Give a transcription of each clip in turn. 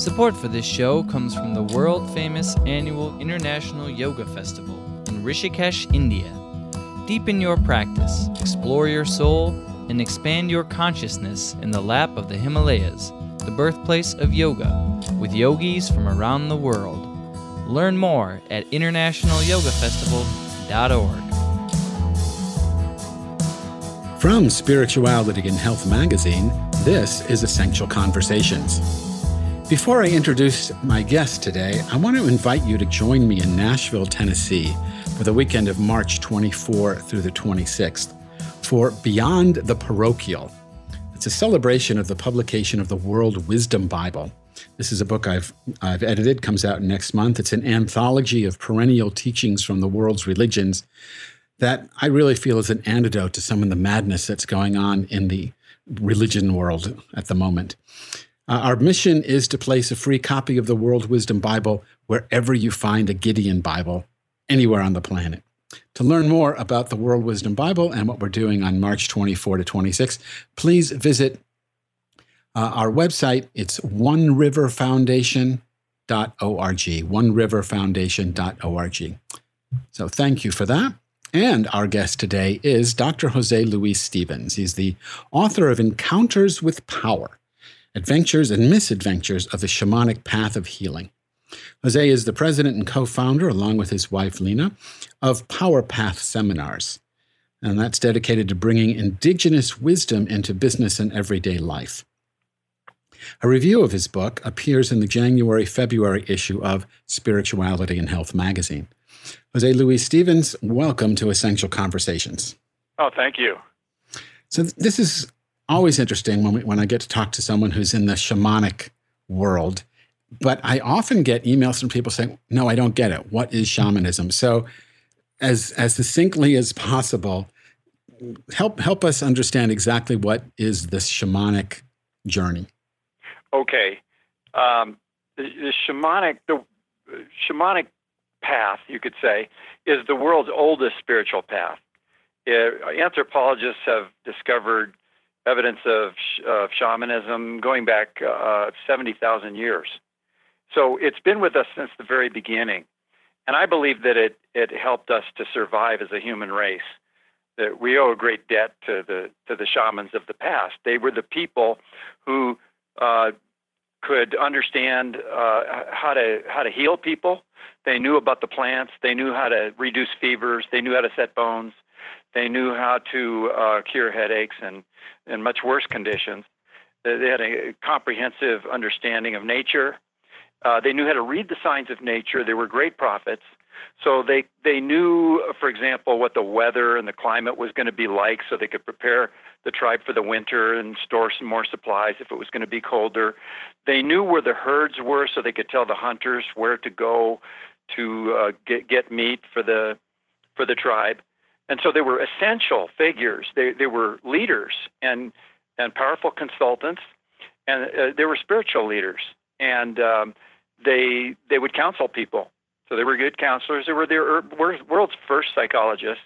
Support for this show comes from the world famous annual International Yoga Festival in Rishikesh, India. Deepen your practice, explore your soul, and expand your consciousness in the lap of the Himalayas, the birthplace of yoga, with yogis from around the world. Learn more at internationalyogafestival.org. From Spirituality and Health magazine, this is Essential Conversations. Before I introduce my guest today, I want to invite you to join me in Nashville, Tennessee for the weekend of March 24 through the 26th for Beyond the Parochial. It's a celebration of the publication of the World Wisdom Bible. This is a book I've, I've edited, comes out next month. It's an anthology of perennial teachings from the world's religions that I really feel is an antidote to some of the madness that's going on in the religion world at the moment. Uh, our mission is to place a free copy of the World Wisdom Bible wherever you find a Gideon Bible, anywhere on the planet. To learn more about the World Wisdom Bible and what we're doing on March 24 to 26, please visit uh, our website. It's oneriverfoundation.org, oneriverfoundation.org. So thank you for that. And our guest today is Dr. Jose Luis Stevens. He's the author of Encounters with Power Adventures and Misadventures of the Shamanic Path of Healing. Jose is the president and co founder, along with his wife Lena, of Power Path Seminars. And that's dedicated to bringing indigenous wisdom into business and everyday life. A review of his book appears in the January February issue of Spirituality and Health magazine. Jose Luis Stevens, welcome to Essential Conversations. Oh, thank you. So, this is always interesting when, we, when I get to talk to someone who's in the shamanic world. But I often get emails from people saying, "No, I don't get it. What is shamanism?" So, as as succinctly as possible, help help us understand exactly what is this shamanic journey. Okay, um, the, the shamanic the shamanic path, you could say, is the world's oldest spiritual path. Uh, anthropologists have discovered evidence of, of shamanism going back uh, 70,000 years. So it's been with us since the very beginning. And I believe that it, it helped us to survive as a human race. That we owe a great debt to the, to the shamans of the past. They were the people who uh, could understand uh, how, to, how to heal people. They knew about the plants. They knew how to reduce fevers. They knew how to set bones. They knew how to uh, cure headaches and, and much worse conditions. They had a comprehensive understanding of nature. Uh, they knew how to read the signs of nature. They were great prophets. So they, they knew, for example, what the weather and the climate was going to be like so they could prepare the tribe for the winter and store some more supplies if it was going to be colder. They knew where the herds were so they could tell the hunters where to go to uh, get, get meat for the, for the tribe and so they were essential figures. They they were leaders and and powerful consultants, and uh, they were spiritual leaders, and um, they they would counsel people. So they were good counselors. They were the world's first psychologists,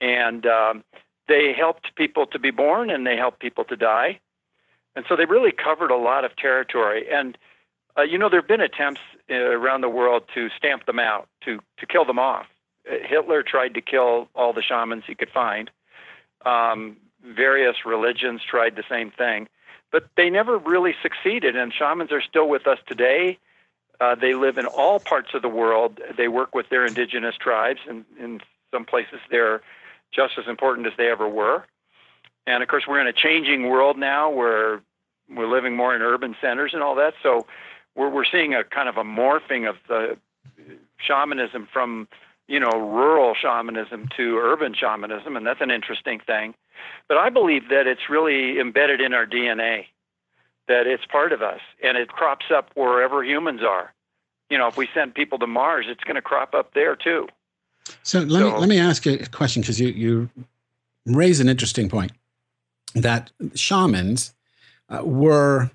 and um, they helped people to be born and they helped people to die, and so they really covered a lot of territory. And uh, you know, there have been attempts uh, around the world to stamp them out, to to kill them off. Hitler tried to kill all the shamans he could find. Um, various religions tried the same thing, but they never really succeeded. And shamans are still with us today. Uh, they live in all parts of the world. They work with their indigenous tribes, and in some places they're just as important as they ever were. And of course, we're in a changing world now where we're living more in urban centers and all that. So we're we're seeing a kind of a morphing of the shamanism from you know rural shamanism to urban shamanism, and that's an interesting thing. But I believe that it's really embedded in our DNA, that it's part of us, and it crops up wherever humans are. You know, if we send people to Mars, it's going to crop up there too. So let so, me let me ask you a question because you you raise an interesting point that shamans uh, were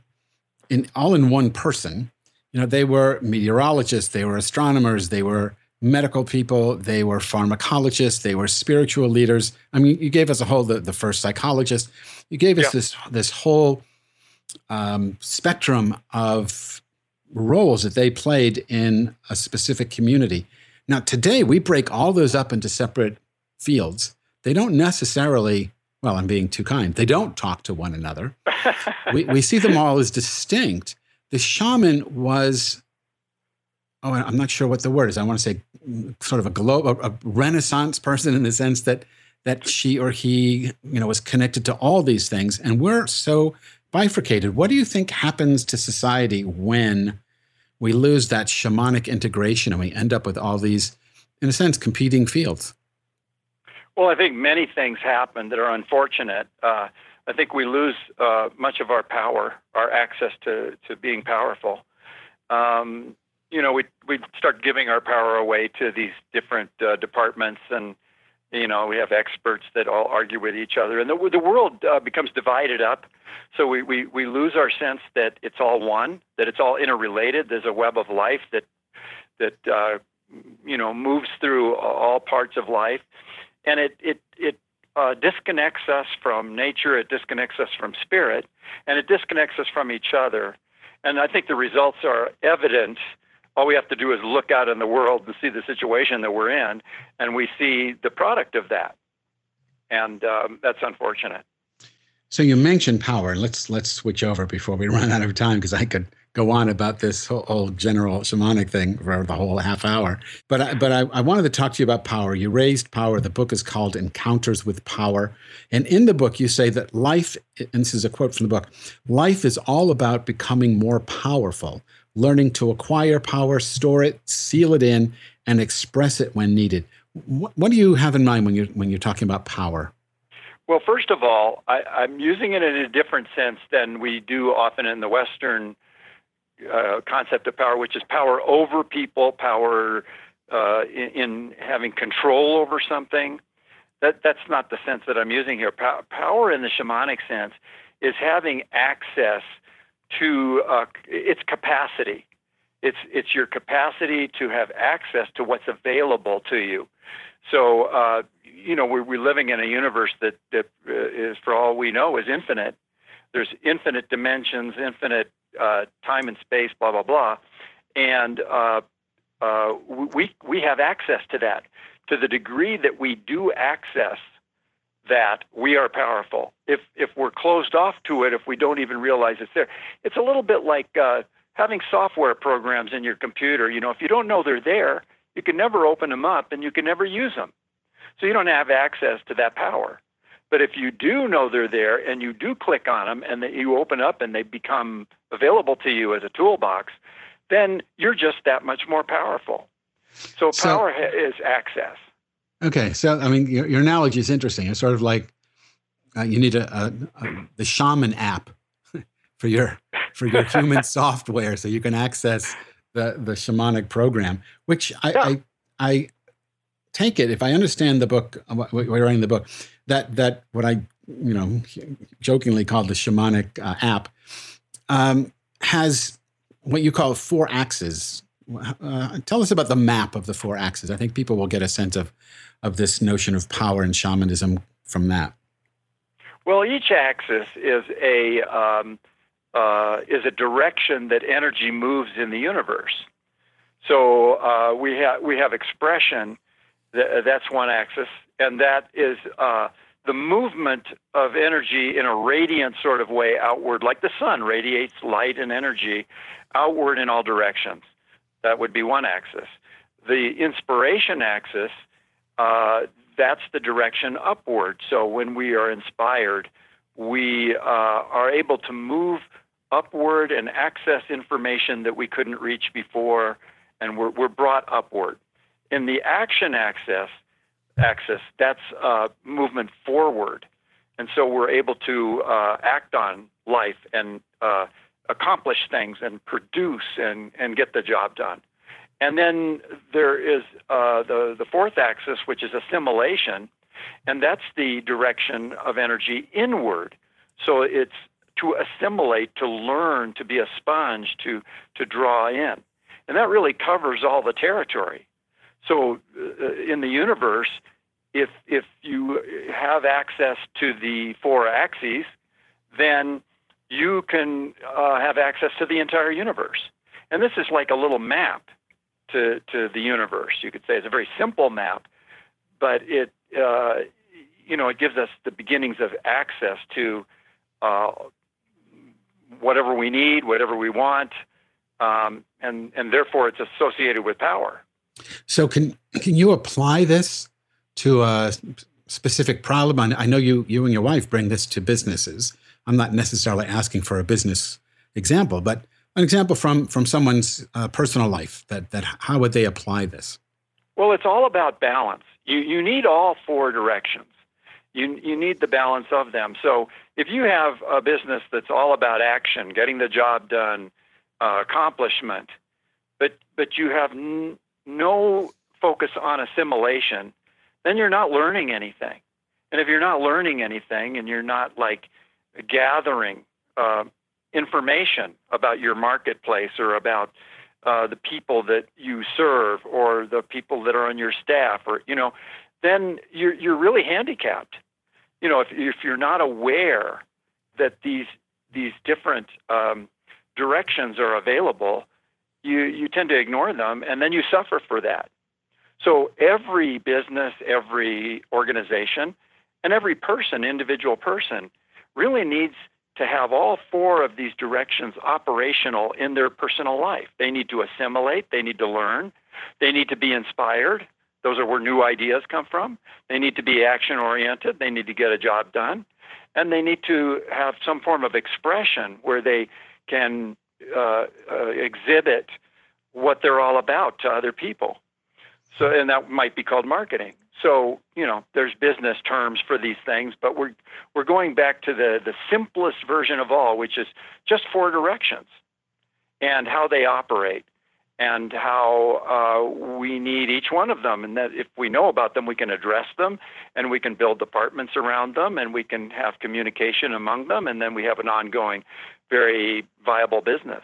in all in one person. You know, they were meteorologists, they were astronomers, they were medical people, they were pharmacologists, they were spiritual leaders. I mean, you gave us a whole the, the first psychologist. You gave us yeah. this this whole um, spectrum of roles that they played in a specific community. Now, today we break all those up into separate fields. They don't necessarily well, I'm being too kind. They don't talk to one another. we, we see them all as distinct. The shaman was, oh, I'm not sure what the word is. I want to say sort of a globe, a, a renaissance person in the sense that that she or he, you know, was connected to all these things. And we're so bifurcated. What do you think happens to society when we lose that shamanic integration and we end up with all these, in a sense, competing fields? Well, I think many things happen that are unfortunate. Uh, I think we lose uh, much of our power, our access to, to being powerful. Um, you know, we we start giving our power away to these different uh, departments, and you know, we have experts that all argue with each other, and the the world uh, becomes divided up. So we, we we lose our sense that it's all one, that it's all interrelated. There's a web of life that that uh, you know moves through all parts of life and it it it uh, disconnects us from nature. It disconnects us from spirit, and it disconnects us from each other. And I think the results are evident. All we have to do is look out in the world and see the situation that we're in, and we see the product of that. And um, that's unfortunate. So you mentioned power. Let's let's switch over before we run out of time because I could go on about this whole, whole, general shamanic thing for the whole half hour. But I, but I, I, wanted to talk to you about power. You raised power. The book is called Encounters with Power, and in the book you say that life. And this is a quote from the book: "Life is all about becoming more powerful, learning to acquire power, store it, seal it in, and express it when needed." What, what do you have in mind when you're, when you're talking about power? Well, first of all, I, I'm using it in a different sense than we do often in the Western uh, concept of power, which is power over people, power uh, in, in, having control over something. That that's not the sense that I'm using here. Power in the shamanic sense is having access to uh, its capacity. It's it's your capacity to have access to what's available to you. So uh, you know we're, we're living in a universe that that uh, for all we know, is infinite. There's infinite dimensions, infinite uh, time and space, blah blah blah, and uh, uh, we we have access to that to the degree that we do access that we are powerful. If if we're closed off to it, if we don't even realize it's there, it's a little bit like uh, having software programs in your computer. You know, if you don't know they're there, you can never open them up and you can never use them. So you don't have access to that power. But if you do know they're there and you do click on them and that you open up and they become available to you as a toolbox, then you're just that much more powerful. So power so, is access. Okay, so I mean, your, your analogy is interesting. It's sort of like uh, you need a, a, a, the shaman app for your for your human software, so you can access the the shamanic program. Which I, yeah. I, I take it if I understand the book, what we're writing the book, that that what I you know jokingly called the shamanic uh, app um, has what you call four axes. Uh, tell us about the map of the four axes. I think people will get a sense of of this notion of power and shamanism from that. Well, each axis is a um, uh, is a direction that energy moves in the universe. So uh, we have we have expression. that's one axis, and that is uh, the movement of energy in a radiant sort of way outward, like the sun radiates light and energy outward in all directions. That would be one axis. The inspiration axis, uh, that's the direction upward. So when we are inspired, we uh, are able to move upward and access information that we couldn't reach before, and we're, we're brought upward. In the action axis, axis that's uh, movement forward. And so we're able to uh, act on life and uh, accomplish things and produce and, and get the job done. And then there is uh, the, the fourth axis, which is assimilation, and that's the direction of energy inward. So it's to assimilate, to learn, to be a sponge, to, to draw in. And that really covers all the territory. So uh, in the universe, if, if you have access to the four axes, then you can uh, have access to the entire universe. And this is like a little map to, to the universe. You could say it's a very simple map, but it, uh, you know, it gives us the beginnings of access to uh, whatever we need, whatever we want, um, and, and therefore it's associated with power. So can, can you apply this to a specific problem? I know you, you and your wife bring this to businesses. I'm not necessarily asking for a business example, but an example from from someone's uh, personal life that that how would they apply this? Well, it's all about balance. You you need all four directions. You you need the balance of them. So if you have a business that's all about action, getting the job done, uh, accomplishment, but but you have n- no focus on assimilation, then you're not learning anything. And if you're not learning anything and you're not like gathering uh, information about your marketplace or about uh, the people that you serve or the people that are on your staff or you know then you're you're really handicapped. You know if if you're not aware that these these different um, directions are available you you tend to ignore them and then you suffer for that. So every business every organization and every person individual person really needs to have all four of these directions operational in their personal life. They need to assimilate, they need to learn, they need to be inspired. Those are where new ideas come from. They need to be action oriented, they need to get a job done, and they need to have some form of expression where they can uh, uh, exhibit what they're all about to other people. So, and that might be called marketing. So, you know, there's business terms for these things, but we're we're going back to the the simplest version of all, which is just four directions and how they operate and how uh, we need each one of them. And that if we know about them, we can address them and we can build departments around them and we can have communication among them. And then we have an ongoing, very viable business.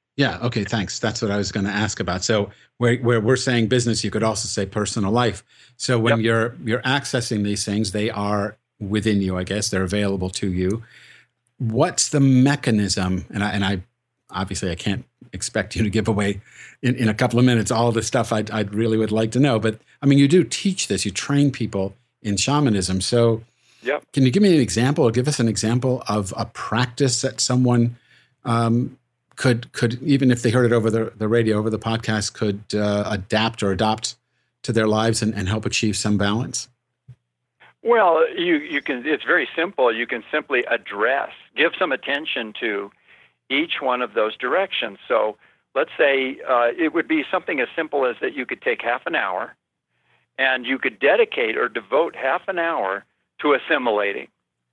Yeah. Okay. Thanks. That's what I was going to ask about. So where, where we're saying business, you could also say personal life. So when yep. you're you're accessing these things, they are within you. I guess they're available to you. What's the mechanism? And I and I obviously I can't expect you to give away in, in a couple of minutes all the stuff I'd, I'd really would like to know. But I mean, you do teach this. You train people in shamanism. So yep. can you give me an example or give us an example of a practice that someone um, could could even if they heard it over the, the radio over the podcast could uh, adapt or adopt to their lives and, and help achieve some balance? Well you you can it's very simple. You can simply address give some attention to each one of those directions. So let's say uh, it would be something as simple as that you could take half an hour and you could dedicate or devote half an hour to assimilating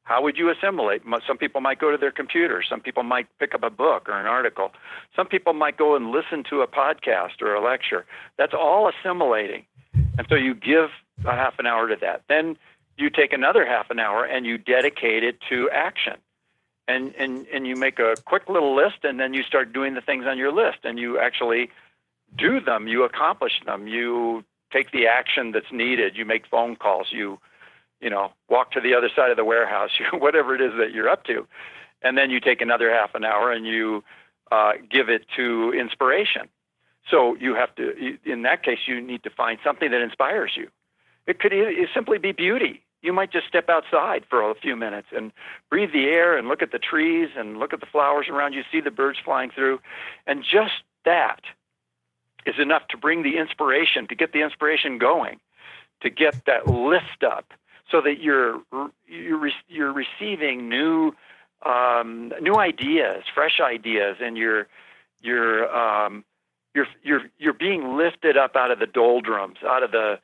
how would you assimilate? Some people might go to their computer. Some people might pick up a book or an article. Some people might go and listen to a podcast or a lecture. That's all assimilating. And so you give a half an hour to that. Then you take another half an hour and you dedicate it to action. And, and, and you make a quick little list and then you start doing the things on your list and you actually do them. You accomplish them. You take the action that's needed. You make phone calls. You you know, walk to the other side of the warehouse, whatever it is that you're up to. And then you take another half an hour and you uh, give it to inspiration. So you have to, in that case, you need to find something that inspires you. It could simply be beauty. You might just step outside for a few minutes and breathe the air and look at the trees and look at the flowers around you, see the birds flying through. And just that is enough to bring the inspiration, to get the inspiration going, to get that lift up so that you're you're you're receiving new um, new ideas, fresh ideas, and you're you're um, you're you're you're being lifted up out of the doldrums, out of the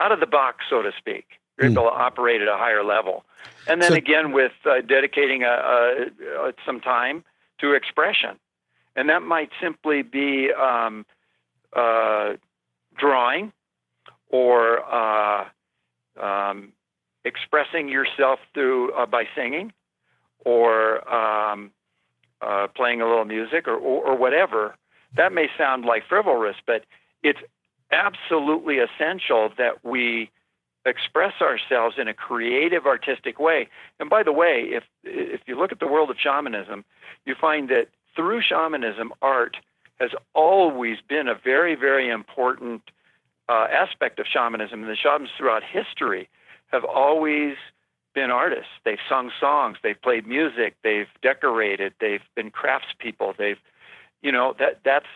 out of the box, so to speak. You're able to operate at a higher level, and then so, again with uh, dedicating a, a, a, some time to expression, and that might simply be um, uh, drawing or uh, um, expressing yourself through uh, by singing or um, uh, playing a little music or, or, or whatever. That may sound like frivolous, but it's absolutely essential that we express ourselves in a creative, artistic way. And by the way, if if you look at the world of shamanism, you find that through shamanism, art has always been a very, very important uh, aspect of shamanism. And the shamans throughout history have always been artists. They've sung songs, they've played music, they've decorated, they've been craftspeople. They've, you know, that that's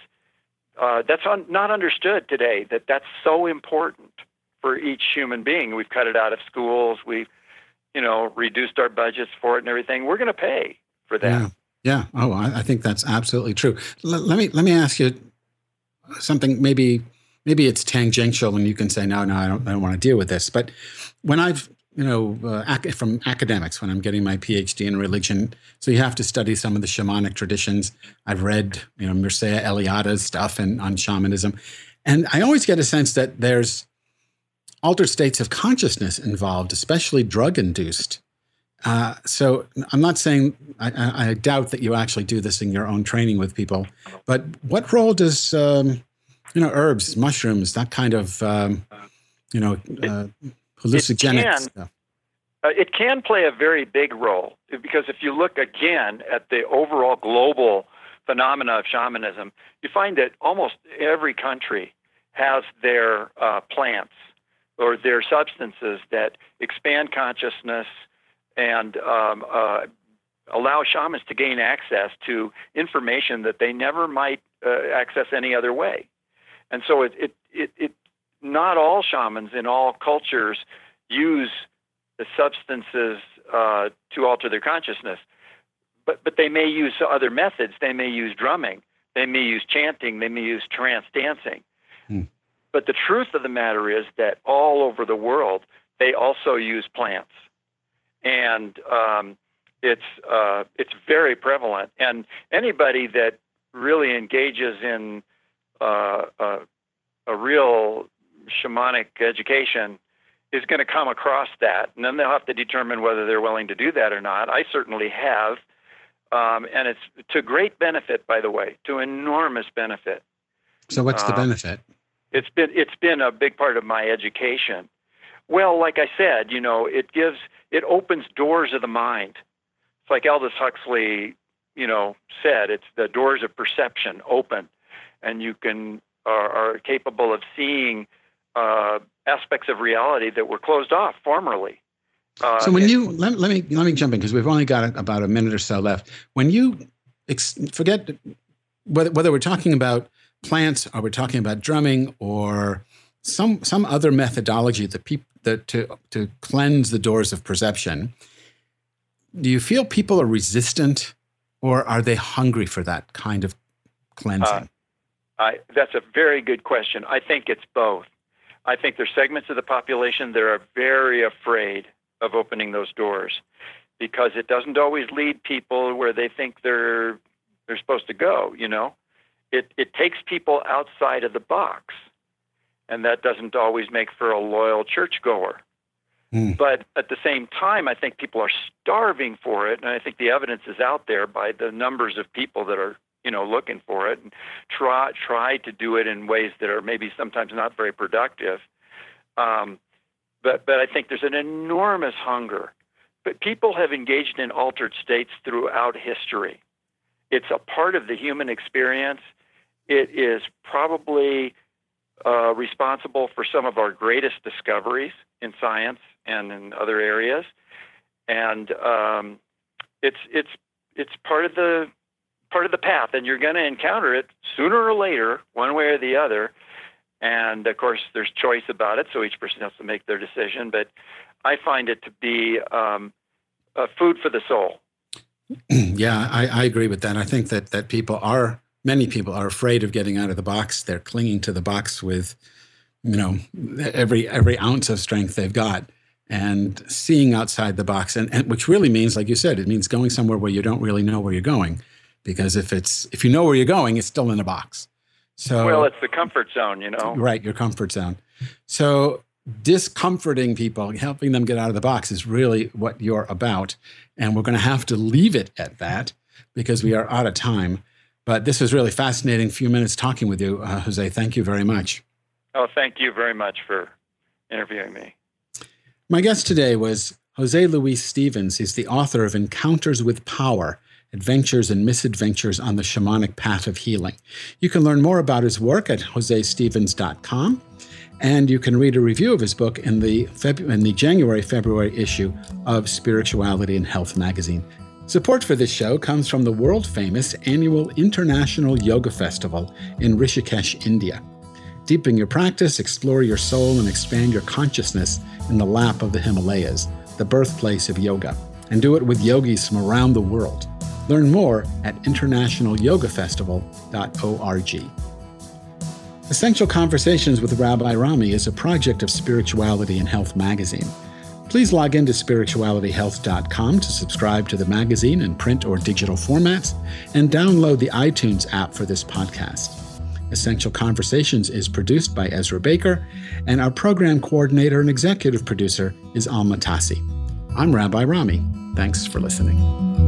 uh, that's un- not understood today. That that's so important for each human being. We've cut it out of schools. We've, you know, reduced our budgets for it and everything. We're going to pay for that. Yeah. Yeah. Oh, I, I think that's absolutely true. L- let me let me ask you something. Maybe maybe it's tangential, and you can say, no, no, I don't, I don't want to deal with this. But when I've you know, uh, ac- from academics when I'm getting my PhD in religion. So you have to study some of the shamanic traditions. I've read, you know, Mircea Eliade's stuff and on shamanism, and I always get a sense that there's altered states of consciousness involved, especially drug induced. Uh, so I'm not saying I, I, doubt that you actually do this in your own training with people, but what role does um, you know herbs, mushrooms, that kind of um, you know uh, hallucinogenic it can, stuff. Uh, it can play a very big role because if you look again at the overall global phenomena of shamanism, you find that almost every country has their uh, plants or their substances that expand consciousness and um, uh, allow shamans to gain access to information that they never might uh, access any other way. And so it, it, it, it not all shamans in all cultures use the substances uh, to alter their consciousness, but but they may use other methods. They may use drumming. They may use chanting. They may use trance dancing. Hmm. But the truth of the matter is that all over the world, they also use plants. And um, it's, uh, it's very prevalent. And anybody that really engages in uh, uh, a real shamanic education is going to come across that, and then they'll have to determine whether they're willing to do that or not. I certainly have, um, and it's to great benefit, by the way, to enormous benefit. So, what's the um, benefit? It's been it's been a big part of my education. Well, like I said, you know, it gives it opens doors of the mind. It's like Aldous Huxley, you know, said. It's the doors of perception open, and you can are, are capable of seeing uh, aspects of reality that were closed off formerly. Uh, so when you let, let me let me jump in because we've only got about a minute or so left. When you ex- forget whether whether we're talking about plants or we're talking about drumming or some some other methodology that people that to to cleanse the doors of perception, do you feel people are resistant or are they hungry for that kind of cleansing? Uh, I, that's a very good question. I think it's both. I think there's segments of the population that are very afraid of opening those doors because it doesn't always lead people where they think they're they're supposed to go, you know. It it takes people outside of the box. And that doesn't always make for a loyal churchgoer. Mm. But at the same time, I think people are starving for it, and I think the evidence is out there by the numbers of people that are you know looking for it and try try to do it in ways that are maybe sometimes not very productive. Um, but but I think there's an enormous hunger. But people have engaged in altered states throughout history. It's a part of the human experience. It is probably uh, responsible for some of our greatest discoveries in science and in other areas, and um, it's it's it's part of the part of the path, and you're going to encounter it sooner or later, one way or the other. And of course, there's choice about it, so each person has to make their decision. But I find it to be um, food for the soul. yeah, I, I, agree with that. I think that that people are many people are afraid of getting out of the box. They're clinging to the box with, you know, every every ounce of strength they've got, and seeing outside the box, and, and which really means, like you said, it means going somewhere where you don't really know where you're going because if it's if you know where you're going, it's still in a box. So well, it's the comfort zone, you know. Right, your comfort zone. So discomforting people, helping them get out of the box is really what you're about, and we're going to have to leave it at that because we are out of time. But this was really fascinating. Few minutes talking with you, uh, Jose. Thank you very much. Oh, thank you very much for interviewing me. My guest today was Jose Luis Stevens. He's the author of Encounters with Power Adventures and Misadventures on the Shamanic Path of Healing. You can learn more about his work at josestevens.com, and you can read a review of his book in the, Feb- in the January February issue of Spirituality and Health magazine. Support for this show comes from the world famous annual International Yoga Festival in Rishikesh, India. Deepen your practice, explore your soul, and expand your consciousness in the lap of the Himalayas, the birthplace of yoga, and do it with yogis from around the world. Learn more at internationalyogafestival.org. Essential Conversations with Rabbi Rami is a project of Spirituality and Health magazine. Please log into spiritualityhealth.com to subscribe to the magazine in print or digital formats and download the iTunes app for this podcast. Essential Conversations is produced by Ezra Baker, and our program coordinator and executive producer is Alma Tassi. I'm Rabbi Rami. Thanks for listening.